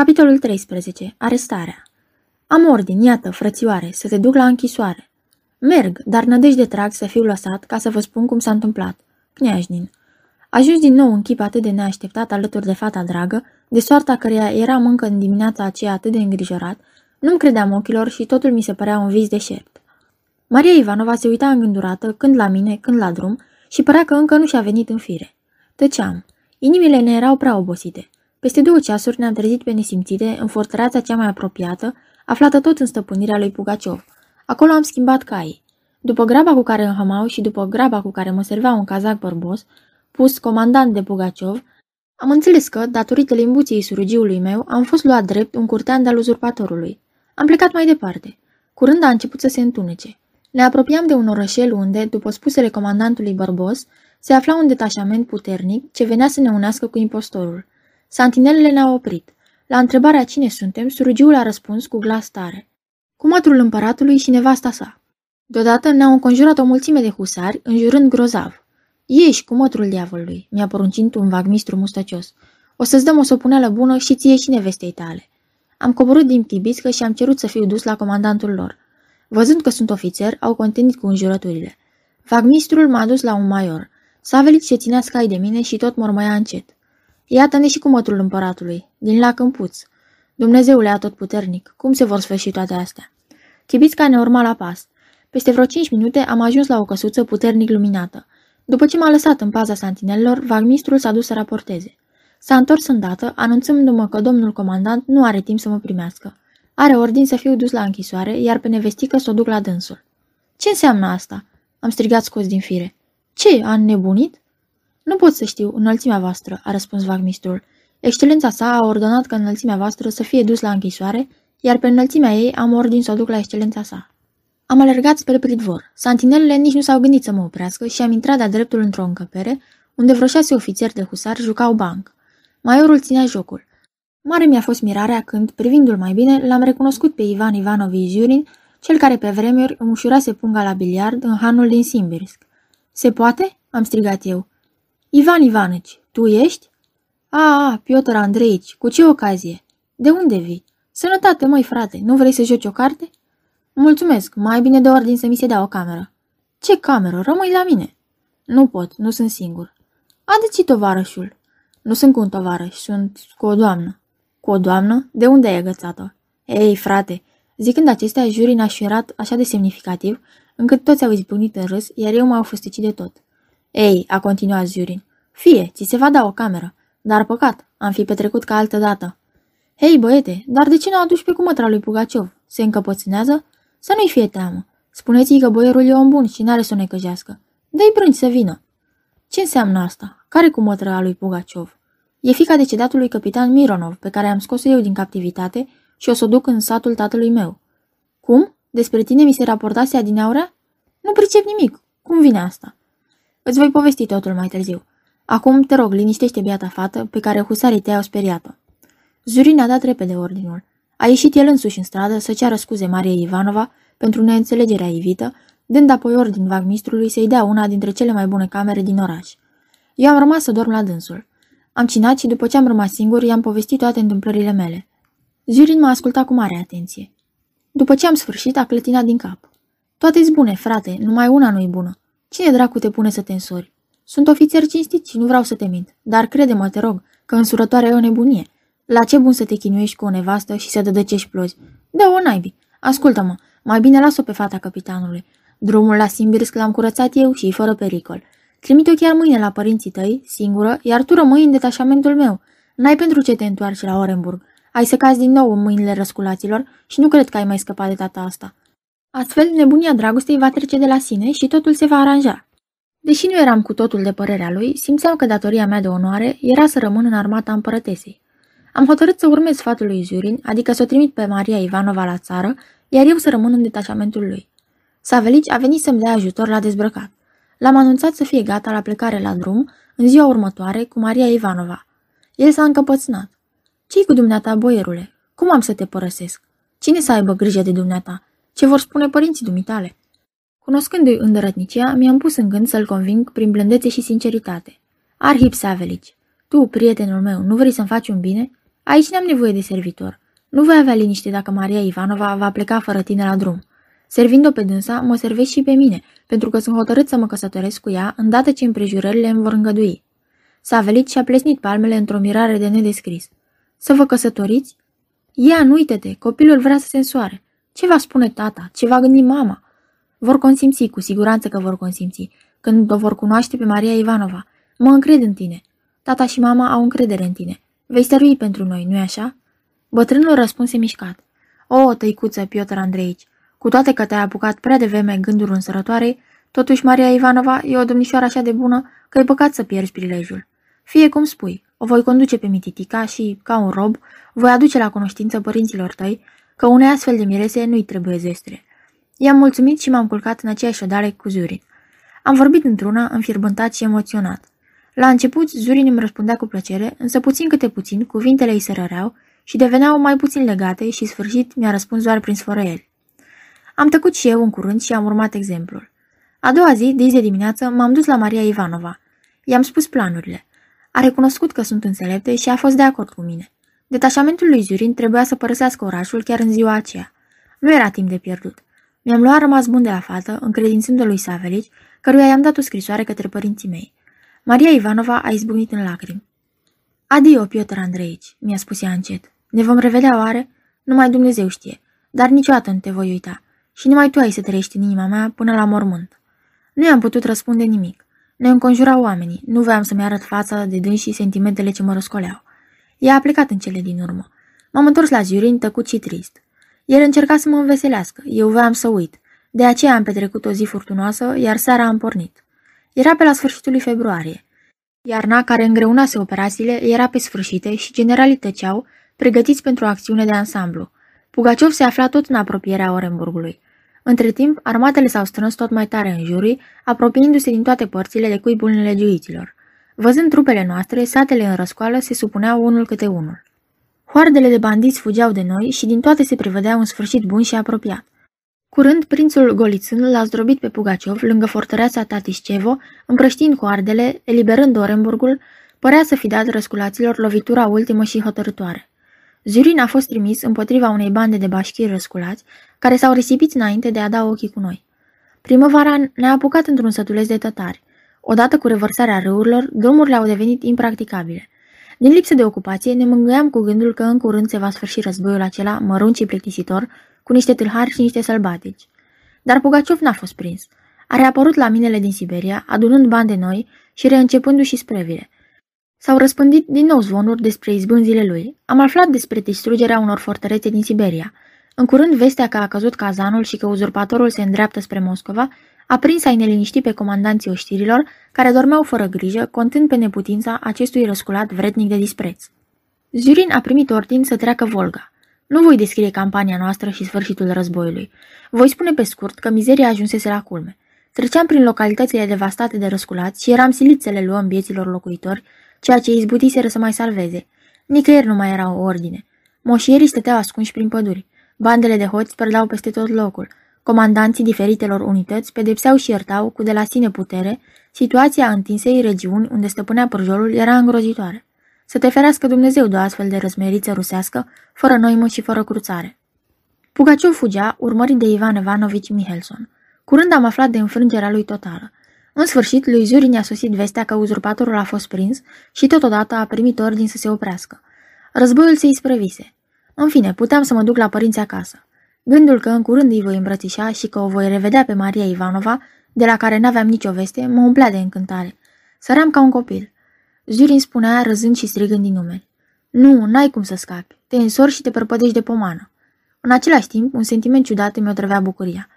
Capitolul 13. Arestarea Am ordin, iată, frățioare, să te duc la închisoare. Merg, dar nădejde trag să fiu lăsat ca să vă spun cum s-a întâmplat. Cneajnin. Ajuns din nou în chip atât de neașteptat alături de fata dragă, de soarta căreia eram încă în dimineața aceea atât de îngrijorat, nu-mi credeam ochilor și totul mi se părea un vis deșert. Maria Ivanova se uita îngândurată, când la mine, când la drum, și părea că încă nu și-a venit în fire. Tăceam. Inimile ne erau prea obosite. Peste două ceasuri ne-am trezit pe nesimțite în fortăreața cea mai apropiată, aflată tot în stăpânirea lui Pugaciov. Acolo am schimbat caii. După graba cu care înhămau și după graba cu care mă serveau un cazac bărbos, pus comandant de Pugaciov, am înțeles că, datorită limbuției surugiului meu, am fost luat drept un curtean de-al uzurpatorului. Am plecat mai departe. Curând a început să se întunece. Ne apropiam de un orășel unde, după spusele comandantului Bărbos, se afla un detașament puternic ce venea să ne unească cu impostorul. Santinelele ne-au oprit. La întrebarea cine suntem, surugiul a răspuns cu glas tare. Cu mătrul împăratului și nevasta sa. Deodată ne-au înconjurat o mulțime de husari, înjurând grozav. Ieși cu mătrul diavolului, mi-a poruncit un vagmistru mustăcios. O să-ți dăm o sopuneală bună și ție și nevestei tale. Am coborât din Tibiscă și am cerut să fiu dus la comandantul lor. Văzând că sunt ofițer, au contenit cu înjurăturile. Vagmistrul m-a dus la un major. Savelit se ținea scai de mine și tot mormăia încet. Iată-ne și cu mătrul împăratului, din lac în puț. Dumnezeule puternic, cum se vor sfârși toate astea? Chibițca ne urma la pas. Peste vreo cinci minute am ajuns la o căsuță puternic luminată. După ce m-a lăsat în paza santinelilor, vagmistrul s-a dus să raporteze. S-a întors îndată, anunțându-mă că domnul comandant nu are timp să mă primească. Are ordin să fiu dus la închisoare, iar pe nevestică să o duc la dânsul. Ce înseamnă asta? Am strigat scos din fire. Ce, a nebunit? Nu pot să știu, înălțimea voastră, a răspuns vagmistrul. Excelența sa a ordonat ca înălțimea voastră să fie dus la închisoare, iar pe înălțimea ei am ordin să o duc la excelența sa. Am alergat spre pridvor. Santinelele nici nu s-au gândit să mă oprească și am intrat de-a dreptul într-o încăpere, unde vreo șase ofițeri de husar jucau banc. Maiorul ținea jocul. Mare mi-a fost mirarea când, privindu-l mai bine, l-am recunoscut pe Ivan Ivanovici Jurin, cel care pe vremuri îmi ușurase punga la biliard în hanul din Simbirsk. Se poate?" am strigat eu. Ivan Ivanici, tu ești?" A, a, Piotr Andreici, cu ce ocazie? De unde vii? Sănătate, măi, frate, nu vrei să joci o carte?" Mulțumesc, mai bine de ordin să mi se dea o cameră." Ce cameră? Rămâi la mine." Nu pot, nu sunt singur." Adeți tovarășul." Nu sunt cu un tovarăș, sunt cu o doamnă." Cu o doamnă? De unde ai agățat-o? Ei, frate, zicând acestea, jurii n-a șuierat așa de semnificativ, încât toți au izbucnit în râs, iar eu m-au fusticit de tot. Ei, a continuat Jurin, fie, ți se va da o cameră, dar păcat, am fi petrecut ca altă dată. Hei, băiete, dar de ce nu aduci pe cumătra lui Pugaciov? Se încăpățânează? Să nu-i fie teamă. Spuneți-i că boierul e om bun și n-are să o necăjească. Dă-i brânci să vină. Ce înseamnă asta? Care cu a lui Pugaciov? E fica decedatului capitan Mironov, pe care am scos-o eu din captivitate și o să o duc în satul tatălui meu. Cum? Despre tine mi se raportase adineaurea? Nu pricep nimic. Cum vine asta? Îți voi povesti totul mai târziu. Acum, te rog, liniștește biata fată pe care husarii tăi au speriat-o. Zurin a dat repede ordinul. A ieșit el însuși în stradă să ceară scuze Mariei Ivanova pentru neînțelegerea ivită, dând apoi ordin vagmistrului să-i dea una dintre cele mai bune camere din oraș. Eu am rămas să dorm la dânsul. Am cinat și după ce am rămas singur, i-am povestit toate întâmplările mele. Zurin m-a ascultat cu mare atenție. După ce am sfârșit, a clătinat din cap. Toate-s bune, frate, numai una nu-i bună. Cine dracu te pune să te însori? Sunt ofițer cinstit și nu vreau să te mint, dar crede-mă, te rog, că însurătoarea e o nebunie. La ce bun să te chinuiești cu o nevastă și să dădăcești plozi? Da, o naibii. Ascultă-mă, mai bine las-o pe fata capitanului. Drumul la Simbirsk l-am curățat eu și fără pericol. Trimite-o chiar mâine la părinții tăi, singură, iar tu rămâi în detașamentul meu. N-ai pentru ce te întoarci la Orenburg. Ai să cazi din nou în mâinile răsculaților și nu cred că ai mai scăpat de tata asta. Astfel, nebunia dragostei va trece de la sine și totul se va aranja. Deși nu eram cu totul de părerea lui, simțeam că datoria mea de onoare era să rămân în armata împărătesei. Am hotărât să urmez sfatul lui Zurin, adică să o trimit pe Maria Ivanova la țară, iar eu să rămân în detașamentul lui. Savelici a venit să-mi dea ajutor la dezbrăcat. L-am anunțat să fie gata la plecare la drum în ziua următoare cu Maria Ivanova. El s-a încăpățânat. Ce-i cu dumneata, boierule? Cum am să te părăsesc? Cine să aibă grijă de dumneata? Ce vor spune părinții dumitale? Cunoscându-i îndărătnicia, mi-am pus în gând să-l conving prin blândețe și sinceritate. Arhip Savelici, tu, prietenul meu, nu vrei să-mi faci un bine? Aici n-am nevoie de servitor. Nu voi avea liniște dacă Maria Ivanova va pleca fără tine la drum. Servind-o pe dânsa, mă servești și pe mine, pentru că sunt hotărât să mă căsătoresc cu ea, îndată ce împrejurările îmi vor îngădui. S-a velit și a plesnit palmele într-o mirare de nedescris. Să vă căsătoriți? Ia, nu uite-te, copilul vrea să se însoare. Ce va spune tata? Ce va gândi mama? Vor consimți, cu siguranță că vor consimți, când o vor cunoaște pe Maria Ivanova. Mă încred în tine. Tata și mama au încredere în tine. Vei stărui pentru noi, nu-i așa? Bătrânul răspunse mișcat. O, tăicuță, Piotr Andreici, cu toate că te-ai apucat prea devreme gânduri însărătoare, totuși Maria Ivanova e o domnișoară așa de bună că e păcat să pierzi prilejul. Fie cum spui, o voi conduce pe Mititica și, ca un rob, voi aduce la cunoștință părinților tăi că unei astfel de mirese nu-i trebuie zestre. I-am mulțumit și m-am culcat în aceeași odare cu Zurin. Am vorbit într-una, înfierbântat și emoționat. La început, Zurin îmi răspundea cu plăcere, însă puțin câte puțin, cuvintele îi se răreau și deveneau mai puțin legate și sfârșit mi-a răspuns doar prin sfărăieli. Am tăcut și eu în curând și am urmat exemplul. A doua zi, de zi de dimineață, m-am dus la Maria Ivanova. I-am spus planurile. A recunoscut că sunt înțelepte și a fost de acord cu mine. Detașamentul lui Zurin trebuia să părăsească orașul chiar în ziua aceea. Nu era timp de pierdut. Mi-am luat rămas bun de la fată, încredințându lui Savelici, căruia i-am dat o scrisoare către părinții mei. Maria Ivanova a izbucnit în lacrimi. Adio, Piotr Andreici, mi-a spus ea încet. Ne vom revedea oare? Numai Dumnezeu știe, dar niciodată nu te voi uita. Și numai tu ai să trăiești în inima mea până la mormânt. Nu i-am putut răspunde nimic. Ne înconjurau oamenii, nu voiam să-mi arăt fața de dâns și sentimentele ce mă răscoleau. Ea a plecat în cele din urmă. M-am întors la Zurin, tăcut și trist. El încerca să mă înveselească, eu voiam să uit. De aceea am petrecut o zi furtunoasă, iar seara am pornit. Era pe la sfârșitul lui februarie. Iarna, care îngreunase operațiile, era pe sfârșite și generalii tăceau, pregătiți pentru o acțiune de ansamblu. Pugaciov se afla tot în apropierea Orenburgului. Între timp, armatele s-au strâns tot mai tare în jurii, apropiindu-se din toate părțile de cuibul nelegiuiților. Văzând trupele noastre, satele în răscoală se supuneau unul câte unul. Hoardele de bandiți fugeau de noi și din toate se prevedea un sfârșit bun și apropiat. Curând, prințul Golițân l-a zdrobit pe Pugaciov lângă fortăreața Tatiscevo, împrăștind cu ardele, eliberând Orenburgul, părea să fi dat răsculaților lovitura ultimă și hotărătoare. Zurin a fost trimis împotriva unei bande de bașchiri răsculați, care s-au risipit înainte de a da ochii cu noi. Primăvara ne-a apucat într-un sătuleț de tătari. Odată cu revărsarea râurilor, drumurile au devenit impracticabile. Din lipsă de ocupație, ne mângâiam cu gândul că în curând se va sfârși războiul acela mărunt și plictisitor, cu niște tâlhari și niște sălbatici. Dar Pugaciov n-a fost prins. A reapărut la minele din Siberia, adunând bani de noi și reîncepându-și sprevile. S-au răspândit din nou zvonuri despre izbânzile lui. Am aflat despre distrugerea unor fortărețe din Siberia. În curând, vestea că a căzut cazanul și că uzurpatorul se îndreaptă spre Moscova a prins a-i neliniști pe comandanții oștirilor, care dormeau fără grijă, contând pe neputința acestui răsculat vrednic de dispreț. Zurin a primit ordin să treacă Volga. Nu voi descrie campania noastră și sfârșitul războiului. Voi spune pe scurt că mizeria ajunsese la culme. Treceam prin localitățile devastate de răsculați și eram silit să le luăm vieților locuitori, ceea ce izbutiseră să mai salveze. Nicăieri nu mai era o ordine. Moșierii stăteau ascunși prin păduri. Bandele de hoți părdeau peste tot locul. Comandanții diferitelor unități pedepseau și iertau cu de la sine putere, situația întinsei regiuni unde stăpânea pârjolul era îngrozitoare. Să te ferească Dumnezeu de o astfel de răzmeriță rusească, fără noimă și fără cruțare. Pugaciu fugea, urmărit de Ivan Ivanovici Mihelson. Curând am aflat de înfrângerea lui totală. În sfârșit, lui Zurin i-a sosit vestea că uzurpatorul a fost prins și totodată a primit ordin să se oprească. Războiul se isprăvise. În fine, puteam să mă duc la părinți acasă. Gândul că în curând îi voi îmbrățișa și că o voi revedea pe Maria Ivanova, de la care n-aveam nicio veste, mă umplea de încântare. Săream ca un copil. Zurin spunea răzând și strigând din numeri. Nu, n-ai cum să scapi. Te însori și te prăpădești de pomană. În același timp, un sentiment ciudat îmi otrăvea bucuria.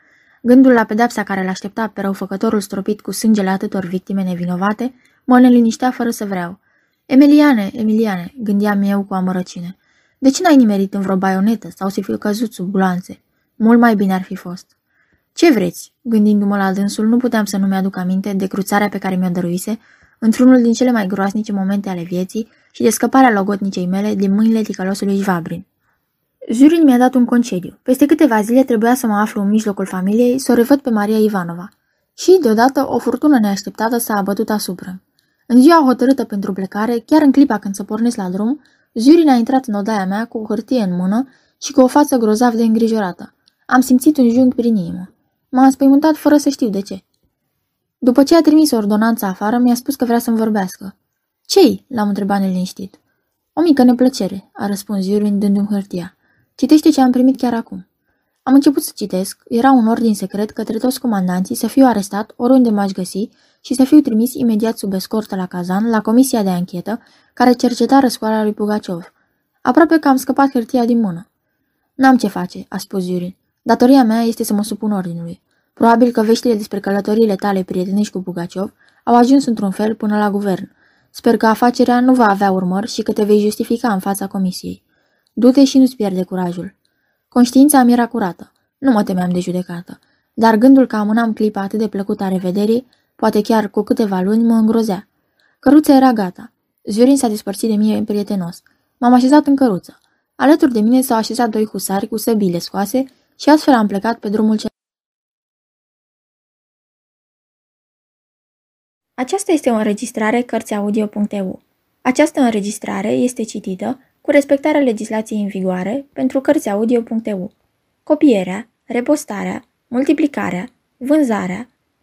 Gândul la pedepsa care l-aștepta pe răufăcătorul stropit cu sângele atâtor victime nevinovate mă neliniștea fără să vreau. Emiliane, Emiliane, gândeam eu cu amărăcine. De ce n-ai nimerit în vreo baionetă sau să fi căzut sub bulanțe? Mult mai bine ar fi fost. Ce vreți? Gândindu-mă la dânsul, nu puteam să nu mi-aduc aminte de cruțarea pe care mi-o dăruise într-unul din cele mai groasnice momente ale vieții și de scăparea logotnicei mele din mâinile ticălosului Jvabrin. Jurin mi-a dat un concediu. Peste câteva zile trebuia să mă aflu în mijlocul familiei, să o revăd pe Maria Ivanova. Și, deodată, o furtună neașteptată s-a abătut asupra. În ziua hotărâtă pentru plecare, chiar în clipa când să pornesc la drum, Zurin a intrat în odaia mea cu o hârtie în mână și cu o față grozav de îngrijorată. Am simțit un jung prin inimă. M-a înspăimântat fără să știu de ce. După ce a trimis ordonanța afară, mi-a spus că vrea să-mi vorbească. Cei? l-am întrebat neliniștit. O mică neplăcere, a răspuns Zurin dându-mi hârtia. Citește ce am primit chiar acum. Am început să citesc, era un ordin secret către toți comandanții să fiu arestat oriunde m-aș găsi și să fiu trimis imediat sub escortă la Kazan, la comisia de anchetă, care cerceta răscoala lui Pugaciov. Aproape că am scăpat hârtia din mână. N-am ce face, a spus Yurin. Datoria mea este să mă supun ordinului. Probabil că veștile despre călătoriile tale prietenești cu Pugaciov au ajuns într-un fel până la guvern. Sper că afacerea nu va avea urmări și că te vei justifica în fața comisiei. Du-te și nu-ți pierde curajul. Conștiința mi era curată. Nu mă temeam de judecată. Dar gândul că amânam clipa atât de plăcută a revederii, poate chiar cu câteva luni, mă îngrozea. Căruța era gata. Zvirin s-a despărțit de mine prietenos. M-am așezat în căruță. Alături de mine s-au așezat doi husari cu săbile scoase și astfel am plecat pe drumul cel Aceasta este o înregistrare Cărțiaudio.eu. Această înregistrare este citită cu respectarea legislației în vigoare pentru Cărțiaudio.eu. Copierea, repostarea, multiplicarea, vânzarea,